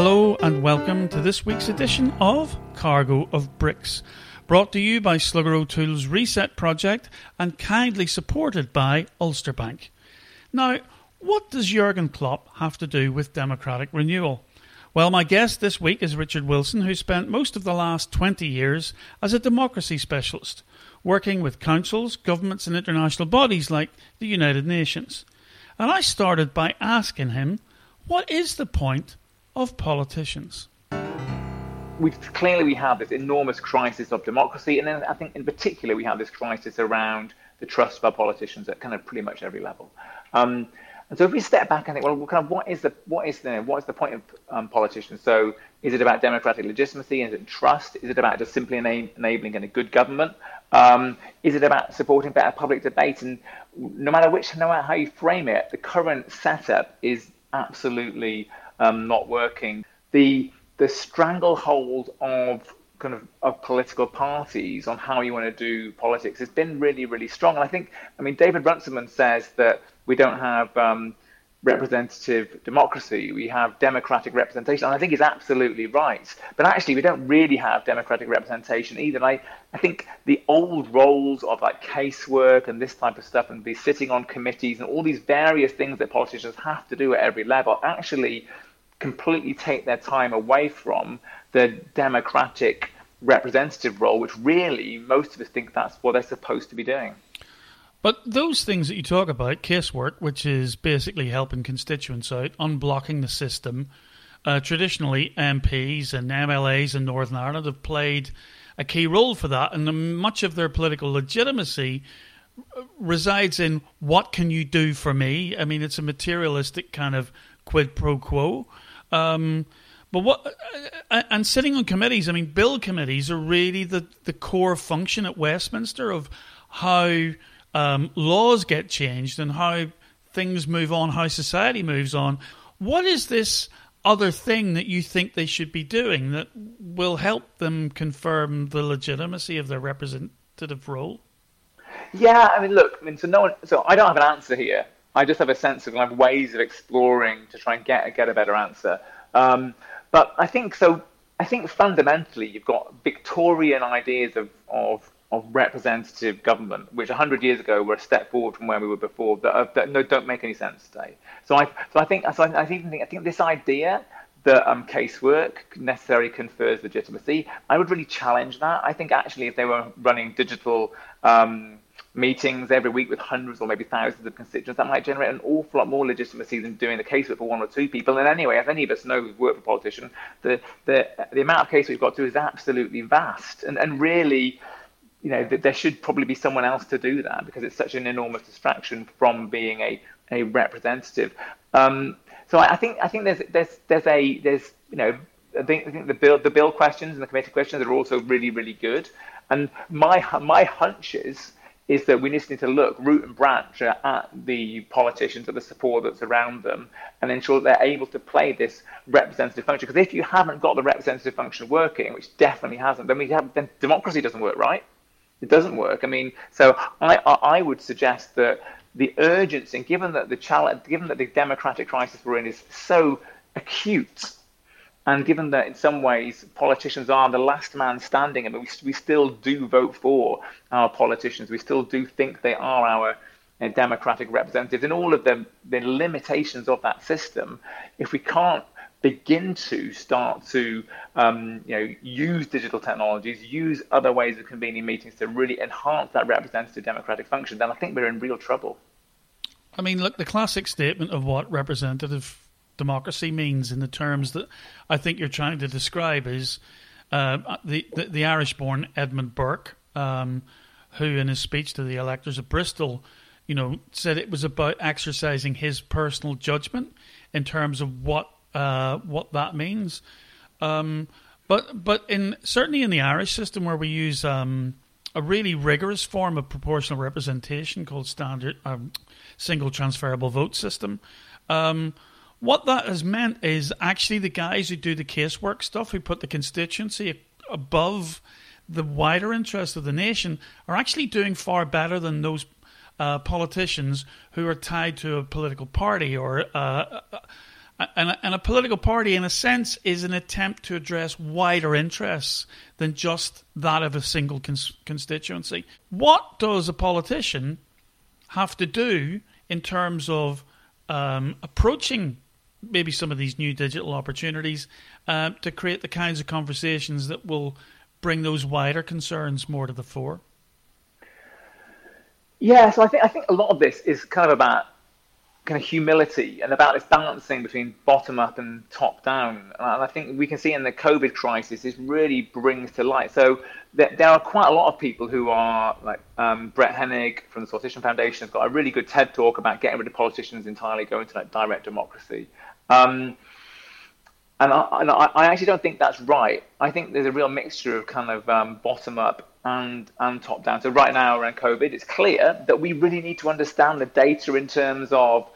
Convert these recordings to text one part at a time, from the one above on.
Hello and welcome to this week's edition of Cargo of Bricks, brought to you by Slugger O'Toole's Reset Project and kindly supported by Ulster Bank. Now, what does Jurgen Klopp have to do with democratic renewal? Well, my guest this week is Richard Wilson, who spent most of the last 20 years as a democracy specialist, working with councils, governments, and international bodies like the United Nations. And I started by asking him, what is the point of politicians? We clearly we have this enormous crisis of democracy, and then I think in particular we have this crisis around the trust of our politicians at kind of pretty much every level. Um, and so if we step back and think, well, kind of what is the what is the what is the point of um, politicians? So is it about democratic legitimacy? Is it trust? Is it about just simply enabling a good government? Um, is it about supporting better public debate? And no matter which, no matter how you frame it, the current setup is absolutely um, not working. The the stranglehold of kind of of political parties on how you want to do politics has been really really strong. And I think I mean David Runciman says that we don't have um, representative democracy. We have democratic representation. And I think he's absolutely right. But actually, we don't really have democratic representation either. And I, I think the old roles of like casework and this type of stuff and be sitting on committees and all these various things that politicians have to do at every level actually completely take their time away from the democratic representative role, which really most of us think that's what they're supposed to be doing. But those things that you talk about, casework, which is basically helping constituents out, unblocking the system, uh, traditionally MPs and MLAs in Northern Ireland have played a key role for that, and much of their political legitimacy uh, resides in what can you do for me? I mean, it's a materialistic kind of quid pro quo. Um, but what uh, uh, and sitting on committees, I mean, bill committees are really the the core function at Westminster of how um, laws get changed and how things move on, how society moves on. What is this other thing that you think they should be doing that will help them confirm the legitimacy of their representative role? Yeah, I mean, look, I mean, so no one, so I don't have an answer here. I just have a sense of like ways of exploring to try and get get a better answer. Um, but I think so. I think fundamentally, you've got Victorian ideas of of of representative government, which 100 years ago were a step forward from where we were before, that, uh, that no, don't make any sense today. So I, so I think, so I, I think, I think this idea that um, casework necessarily confers legitimacy, I would really challenge that. I think actually, if they were running digital um, meetings every week with hundreds or maybe thousands of constituents, that might generate an awful lot more legitimacy than doing the casework for one or two people. And anyway, as any of us know who've worked for politicians, the, the, the amount of case we've got to is absolutely vast. And, and really, you know, there should probably be someone else to do that because it's such an enormous distraction from being a, a representative. Um, so I, I, think I think there's there's there's a there's you know I think, I think the bill the bill questions and the committee questions are also really really good. And my my hunch is is that we just need to look root and branch at the politicians, at the support that's around them, and ensure that they're able to play this representative function. Because if you haven't got the representative function working, which definitely hasn't, then we have then democracy doesn't work, right? It doesn't work. I mean, so I, I would suggest that the urgency, given that the challenge, given that the democratic crisis we're in is so acute, and given that in some ways politicians are the last man standing, I mean, we, we still do vote for our politicians. We still do think they are our uh, democratic representatives. And all of the, the limitations of that system, if we can't begin to start to um, you know use digital technologies, use other ways of convening meetings to really enhance that representative democratic function, then I think we're in real trouble. I mean, look, the classic statement of what representative democracy means in the terms that I think you're trying to describe is uh, the, the, the Irish-born Edmund Burke, um, who in his speech to the electors of Bristol, you know, said it was about exercising his personal judgment in terms of what uh, what that means. Um, but but in certainly in the Irish system where we use um, a really rigorous form of proportional representation called standard um, single transferable vote system. Um, what that has meant is actually the guys who do the casework stuff, who put the constituency above the wider interests of the nation, are actually doing far better than those uh, politicians who are tied to a political party or uh, and, and a political party, in a sense, is an attempt to address wider interests than just that of a single cons- constituency. What does a politician have to do in terms of um, approaching maybe some of these new digital opportunities uh, to create the kinds of conversations that will bring those wider concerns more to the fore? Yeah, so I think I think a lot of this is kind of about kind of humility and about this balancing between bottom up and top down. And I think we can see in the COVID crisis, this really brings to light. So there, there are quite a lot of people who are like um, Brett Hennig from the Sortition Foundation has got a really good TED talk about getting rid of politicians entirely, going to like direct democracy. Um, and I, and I, actually don't think that's right. I think there's a real mixture of kind of um, bottom up and and top down. So right now around COVID, it's clear that we really need to understand the data in terms of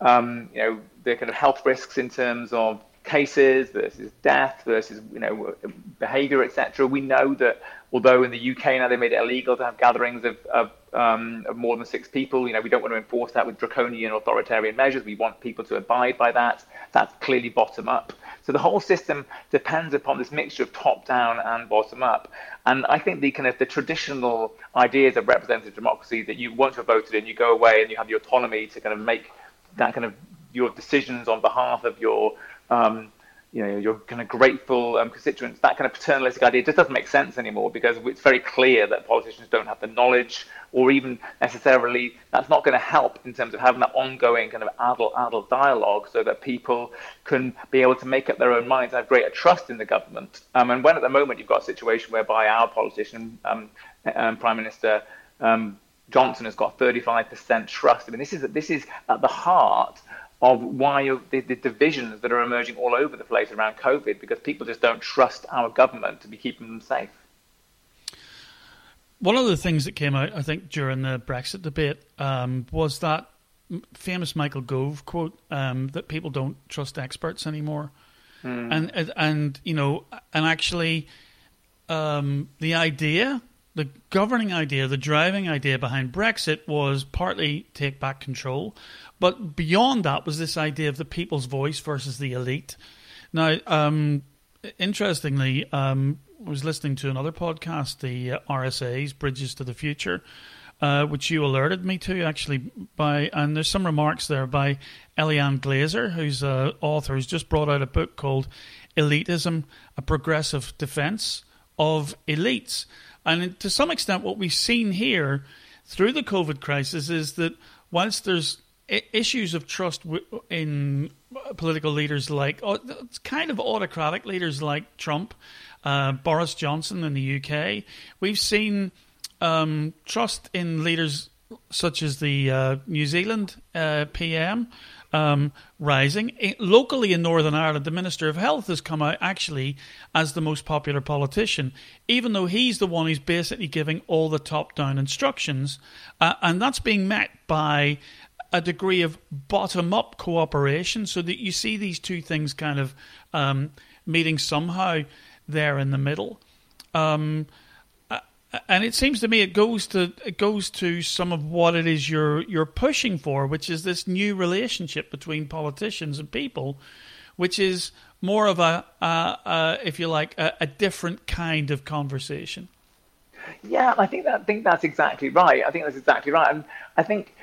um, you know, the kind of health risks in terms of cases versus death versus you know behavior, etc. We know that although in the UK now they made it illegal to have gatherings of, of, um, of, more than six people, you know we don't want to enforce that with draconian authoritarian measures. We want people to abide by that. That's clearly bottom up. So the whole system depends upon this mixture of top down and bottom up. And I think the kind of the traditional ideas of representative democracy that you once you're voted in, you go away and you have the autonomy to kind of make that kind of your decisions on behalf of your um, you know your kind of grateful um, constituents that kind of paternalistic idea just doesn't make sense anymore because it's very clear that politicians don't have the knowledge or even necessarily that's not going to help in terms of having that ongoing kind of adult adult dialogue so that people can be able to make up their own minds and have greater trust in the government. Um, and when at the moment you've got a situation whereby our politician um, um prime minister um, Johnson has got 35% trust. I mean, this is this is at the heart of why the, the, divisions that are emerging all over the place around COVID because people just don't trust our government to be keeping them safe. One of the things that came out, I think, during the Brexit debate um, was that famous Michael Gove quote um, that people don't trust experts anymore, mm. and, and and you know, and actually, um, the idea the governing idea, the driving idea behind Brexit was partly take back control, but beyond that was this idea of the people's voice versus the elite. Now, um, interestingly, um, I was listening to another podcast, the uh, RSA's Bridges to the Future, uh, which you alerted me to actually by, and there's some remarks there by Eliane Glaser, who's an author who's just brought out a book called Elitism: A Progressive Defense of Elites. And to some extent, what we've seen here through the COVID crisis is that whilst there's issues of trust in political leaders like kind of autocratic leaders like Trump, uh, Boris Johnson in the UK, we've seen um, trust in leaders such as the uh, New Zealand uh, PM um, rising. locally in Northern Ireland, the Minister of Health has come out actually as the most popular politician, even though he's the one who's basically giving all the top down instructions. Uh, and that's being met by a degree of bottom up cooperation so that you see these two things kind of um, meeting somehow there in the middle. Um, and it seems to me it goes to it goes to some of what it is you're you're pushing for, which is this new relationship between politicians and people, which is more of a, if you like, a, a, different kind of conversation. Yeah, I think that I think that's exactly right. I think that's exactly right, and I think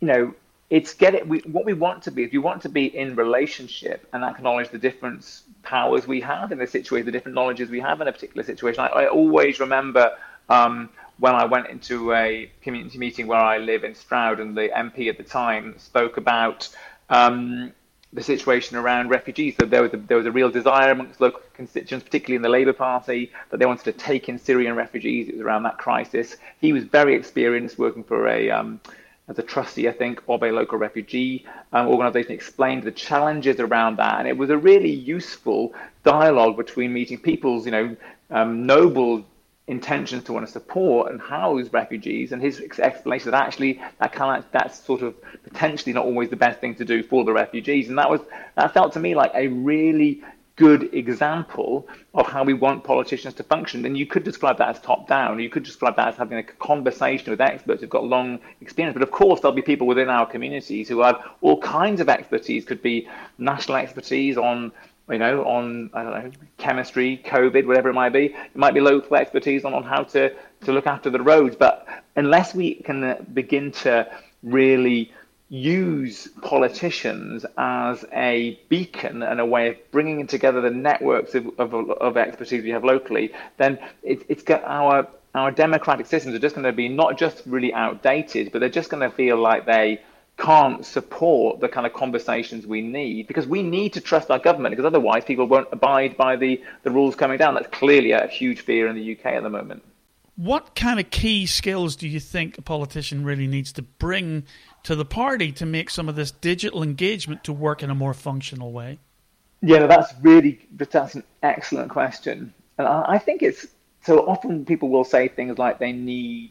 you know it's get it. We, what we want to be is we want to be in relationship and acknowledge the different powers we have in the situation, the different knowledges we have in a particular situation. I, I always remember um, when I went into a community meeting where I live in Stroud, and the MP at the time spoke about um, the situation around refugees. So there was a, there was a real desire amongst local constituents, particularly in the Labour Party, that they wanted to take in Syrian refugees. It was around that crisis. He was very experienced working for a um, as a trustee, I think, of a local refugee um, organisation, explained the challenges around that, and it was a really useful dialogue between meeting people's, you know, um, noble intentions to want to support and house refugees, and his explanation that actually that kind of that's sort of potentially not always the best thing to do for the refugees, and that was that felt to me like a really good example of how we want politicians to function. And you could describe that as top down. You could describe that as having a conversation with experts who've got long experience. But of course, there'll be people within our communities who have all kinds of expertise. Could be national expertise on you know, on I don't know, chemistry, COVID, whatever it might be. It might be local expertise on, on how to, to look after the roads. But unless we can uh, begin to really use politicians as a beacon and a way of bringing together the networks of, of, of expertise we have locally, then it, it's got our our democratic systems are just going to be not just really outdated, but they're just going to feel like they can't support the kind of conversations we need because we need to trust our government because otherwise people won't abide by the, the rules coming down. That's clearly a huge fear in the UK at the moment. What kind of key skills do you think a politician really needs to bring to the party to make some of this digital engagement to work in a more functional way? Yeah, no, that's really that's an excellent question, and I think it's so often people will say things like they need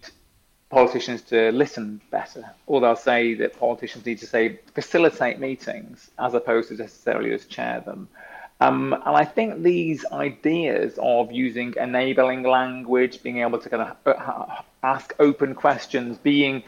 politicians to listen better, or they'll say that politicians need to say facilitate meetings as opposed to necessarily just chair them. Um, and I think these ideas of using enabling language, being able to kind of uh, ask open questions, being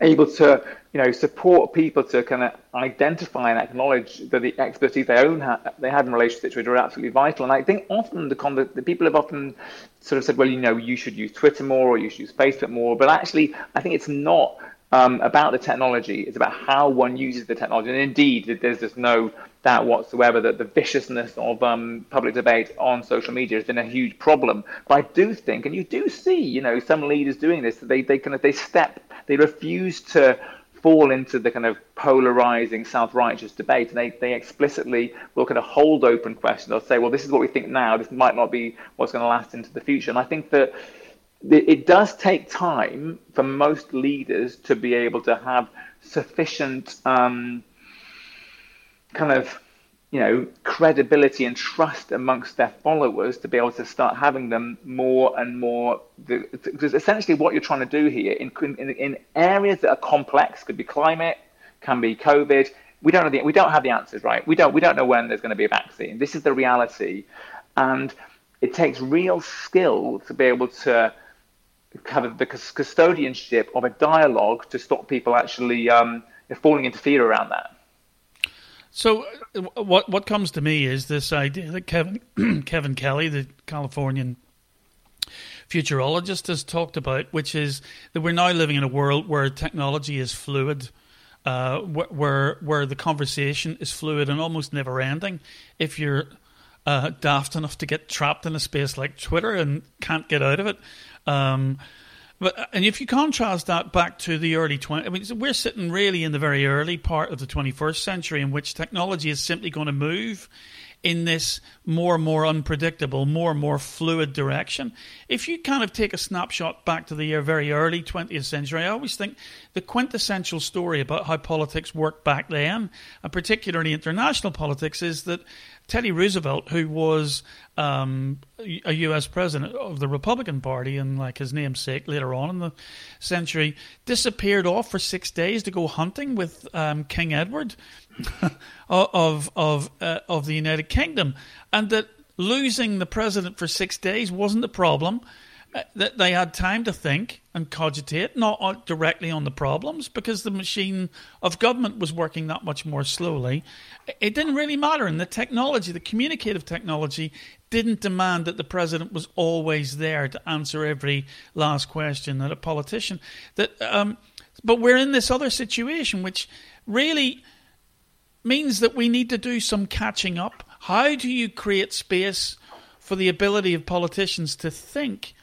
able to you know support people to kind of identify and acknowledge that the expertise they own ha- they have in relation to Twitter are absolutely vital. And I think often the, con- the people have often sort of said, well, you know, you should use Twitter more or you should use Facebook more. But actually, I think it's not um, about the technology. It's about how one uses the technology. And indeed, there's just no doubt whatsoever that the viciousness of um, public debate on social media has been a huge problem. But I do think, and you do see, you know, some leaders doing this. They they kind of they step, they refuse to fall into the kind of polarizing self-righteous debate and they, they explicitly will kind of hold open questions they'll say well this is what we think now. This might not be what's going to last into the future. And i think that it does take time for most leaders to be able to have sufficient um, kind of you know credibility and trust amongst their followers to be able to start having them more and more because essentially what you're trying to do here in, in, in areas that are complex could be climate can be covid we don't know the, we don't have the answers right? We don't we don't know when there's going to be a vaccine. This is the reality. And it takes real skill to be able to have the custodianship of a dialogue to stop people actually um, falling into fear around that so, uh, what what comes to me is this idea that Kevin Kevin Kelly, the Californian futurologist, has talked about, which is that we're now living in a world where technology is fluid, uh, where where the conversation is fluid and almost never ending. If you're uh, daft enough to get trapped in a space like Twitter and can't get out of it. Um, but uh, and if you contrast that back to the early 20, I mean, we're sitting really in the very early part of the 21st century in which technology is simply going to move in this more and more unpredictable, more and more fluid direction. If you kind of take a snapshot back to the very early 20th century, I always think the quintessential story about how politics worked back then, and particularly international politics, is that Teddy Roosevelt, who was um, a U.S. president of the Republican Party and like his namesake later on in the century, disappeared off for six days to go hunting with um, King Edward of of uh, of the United Kingdom, and that losing the president for six days wasn't the problem. That they had time to think and cogitate, not directly on the problems, because the machine of government was working that much more slowly. It didn't really matter, and the technology, the communicative technology, didn't demand that the president was always there to answer every last question that a politician. That, um, but we're in this other situation, which really means that we need to do some catching up. How do you create space for the ability of politicians to think?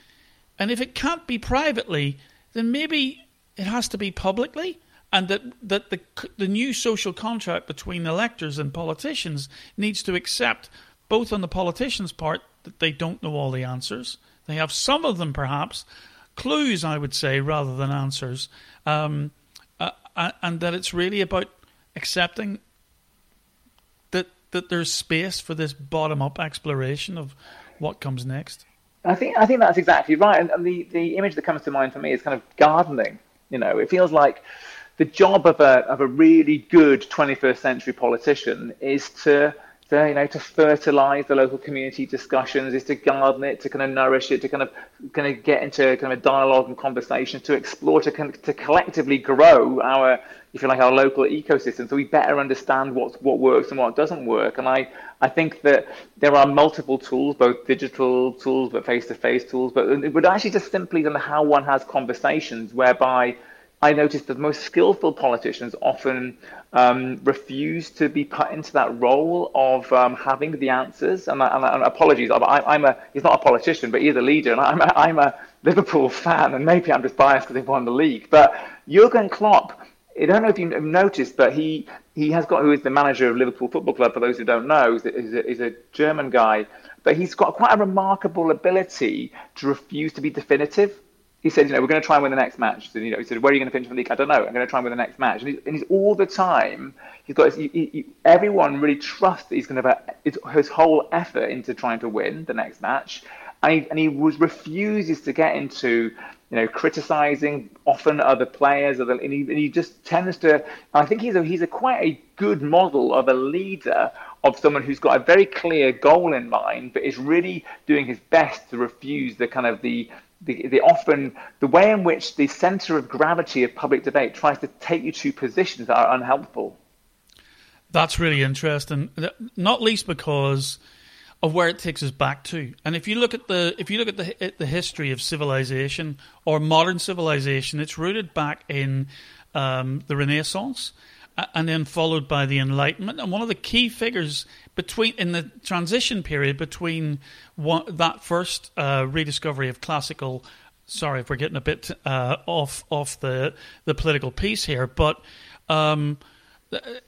And if it can't be privately, then maybe it has to be publicly, and that, that the, the new social contract between electors and politicians needs to accept, both on the politicians' part, that they don't know all the answers. They have some of them, perhaps, clues, I would say, rather than answers, um, uh, and that it's really about accepting that that there's space for this bottom-up exploration of what comes next. I think I think that's exactly right. And, and, the, the image that comes to mind for me is kind of gardening. You know, it feels like the job of a of a really good 21st century politician is to to, you know, to fertilize the local community discussions, is to garden it, to kind of nourish it, to kind of kind of get into kind of a dialogue and conversation, to explore, to to collectively grow our, if you like, our local ecosystem, so we better understand what what works and what doesn't work. And I I think that there are multiple tools, both digital tools, but face-to-face tools, but it would actually just simply on how one has conversations, whereby I noticed that the most skillful politicians often um, refuse to be put into that role of um, having the answers. And, and, and apologies, I, am a he's not a politician, but he's a leader, and I'm a, I'm a Liverpool fan, and maybe I'm just biased because they've won the league. But Jurgen Klopp, I don't know if you've noticed, but he he has got who is the manager of Liverpool Football Club. For those who don't know, is a, is a German guy, but he's got quite a remarkable ability to refuse to be definitive he said, you know, we're going to try and win the next match. You know, he said, where are you going to finish the league? I don't know. I'm going to try and win the next match. And he's, and he's all the time, he's got, he, he, everyone really trusts that he's going to have his whole effort into trying to win the next match. And he, and he was, refuses to get into, you know, criticizing often other players, and, he, and he just tends to. I think he's a, he's a quite a good model of a leader, of someone who's got a very clear goal in mind, but is really doing his best to refuse the kind of the the, the often the way in which the center of gravity of public debate tries to take you to positions that are unhelpful. That's really interesting, not least because of where it takes us back to. And if you look at the if you look at the at the history of civilization or modern civilization, it's rooted back in um, the Renaissance and then followed by the Enlightenment. And one of the key figures between in the transition period between that first uh, rediscovery of classical. Sorry if we're getting a bit uh, off off the the political piece here, but um,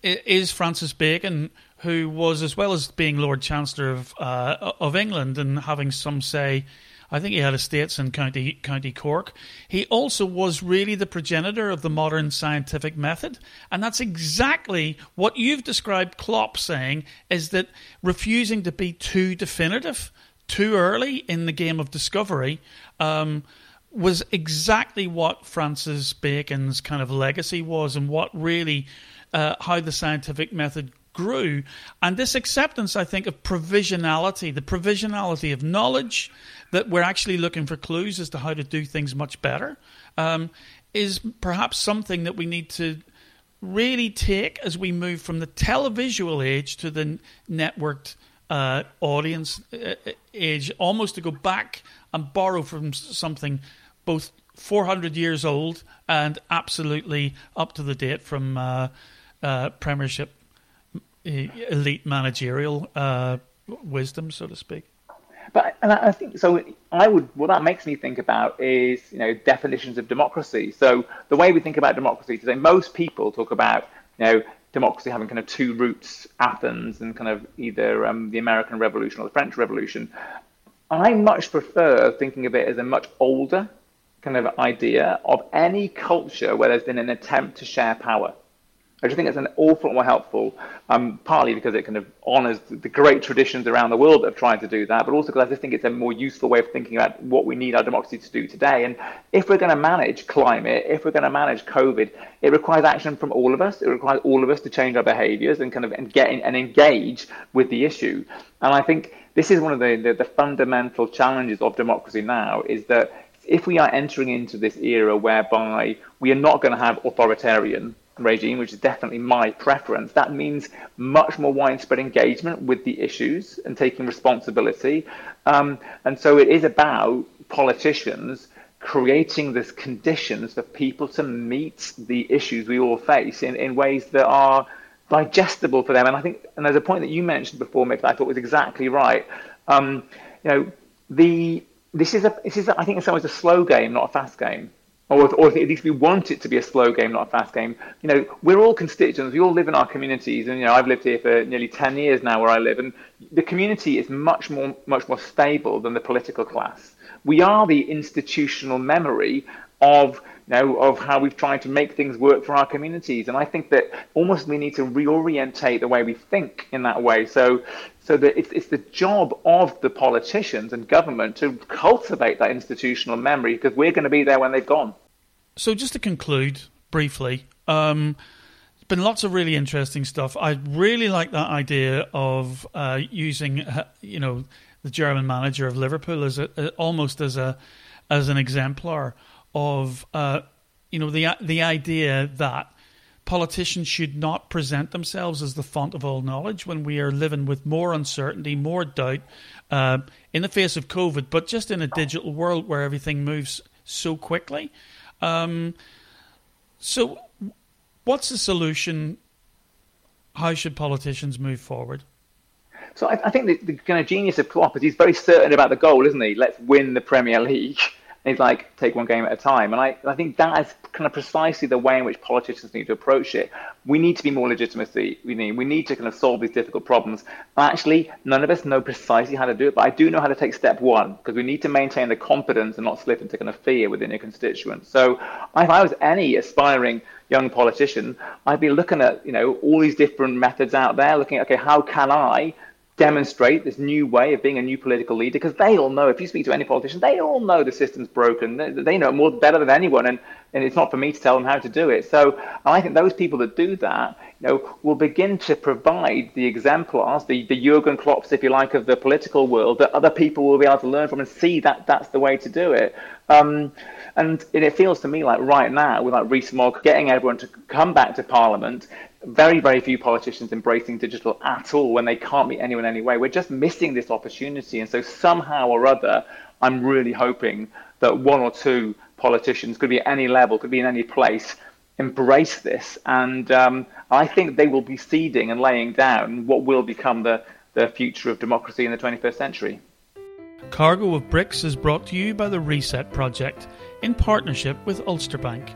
is Francis Bacon, who was as well as being Lord Chancellor of uh, of England and having some say I think he had estates in County County Cork. He also was really the progenitor of the modern scientific method, and that's exactly what you've described. Klopp saying is that refusing to be too definitive, too early in the game of discovery. Um, was exactly what Francis Bacon's kind of legacy was, and what really uh, how the scientific method grew. And this acceptance, I think, of provisionality, the provisionality of knowledge, that we're actually looking for clues as to how to do things much better, um, is perhaps something that we need to really take as we move from the televisual age to the networked uh, audience uh, age, almost to go back and borrow from something both 400 years old and absolutely up to the date from uh, uh Premiership elite managerial uh, wisdom, so to speak. But and I think so. I would what that makes me think about is you know definitions of democracy. So the way we think about democracy today, most people talk about you know democracy having kind of two roots, Athens and kind of either um, the American Revolution or the French Revolution. I much prefer thinking of it as a much older kind of idea of any culture where there's been an attempt to share power. I just think it's an awful lot more helpful, um, partly because it kind of honours the great traditions around the world that have tried to do that, but also because I just think it's a more useful way of thinking about what we need our democracy to do today. And if we're going to manage climate, if we're going to manage COVID, it requires action from all of us. It requires all of us to change our behaviours and kind of and get in, and engage with the issue. And I think this is one of the, the, the fundamental challenges of democracy now is that if we are entering into this era whereby we are not going to have authoritarian regime, which is definitely my preference, that means much more widespread engagement with the issues and taking responsibility. Um, and so it is about politicians creating this conditions for people to meet the issues we all face in, in ways that are digestible for them. And I think, and there's a point that you mentioned before, Mick, that I thought was exactly right. Um, you know, the this is a this is a, I think in some ways a slow game, not a fast game or, or at least we want it to be a slow game, not a fast game. You know, we're all constituents. We all live in our communities, and you know, I've lived here for nearly ten years now, where I live, and the community is much more, much more stable than the political class. We are the institutional memory of know, of how we've tried to make things work for our communities. And I think that almost we need to reorientate the way we think in that way. So, so that it's, it's the job of the politicians and government to cultivate that institutional memory because we're going to be there when they've gone. So, just to conclude briefly, um, been lots of really interesting stuff. I really like that idea of uh, using, uh, you know, the German manager of Liverpool as a, uh, almost as a as an exemplar of, uh, you know, the the idea that politicians should not present themselves as the font of all knowledge when we are living with more uncertainty, more doubt uh, in the face of COVID, but just in a digital world where everything moves so quickly. Um, so, what's the solution? How should politicians move forward? So I, I think the, the, kind of genius of Klopp is he's very certain about the goal, isn't he? Let's win the Premier League. He's like, take one game at a time. And I, I think that is kind of precisely the way in which politicians need to approach it. We need to be more legitimacy. We need, we need to kind of solve these difficult problems. Actually, none of us know precisely how to do it, but I do know how to take step one because we need to maintain the confidence and not slip into kind of fear within your constituents. So if I was any aspiring young politician, I'd be looking at, you know, all these different methods out there, looking at, okay, how can I demonstrate this new way of being a new political leader because they all know if you speak to any politician they all know the system's broken. They, they know more better than anyone. And, and it's not for me to tell them how to do it so i think those people that do that you know will begin to provide the exemplars the, the jurgen klopps if you like of the political world that other people will be able to learn from and see that that's the way to do it um, and it feels to me like right now with like Rees-Mogg getting everyone to come back to parliament very, very few politicians embracing digital at all when they can't meet anyone anyway. We're just missing this opportunity. And so somehow or other, I'm really hoping that one or two politicians, could be at any level, could be in any place, embrace this. And um, I think they will be seeding and laying down what will become the, the future of democracy in the 21st century. Cargo of Bricks is brought to you by the Reset Project in partnership with Ulster Bank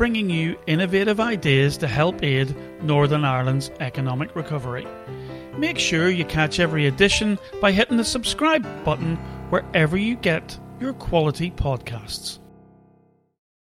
bringing you innovative ideas to help aid Northern Ireland's economic recovery. Make sure you catch every edition by hitting the subscribe button wherever you get your quality podcasts.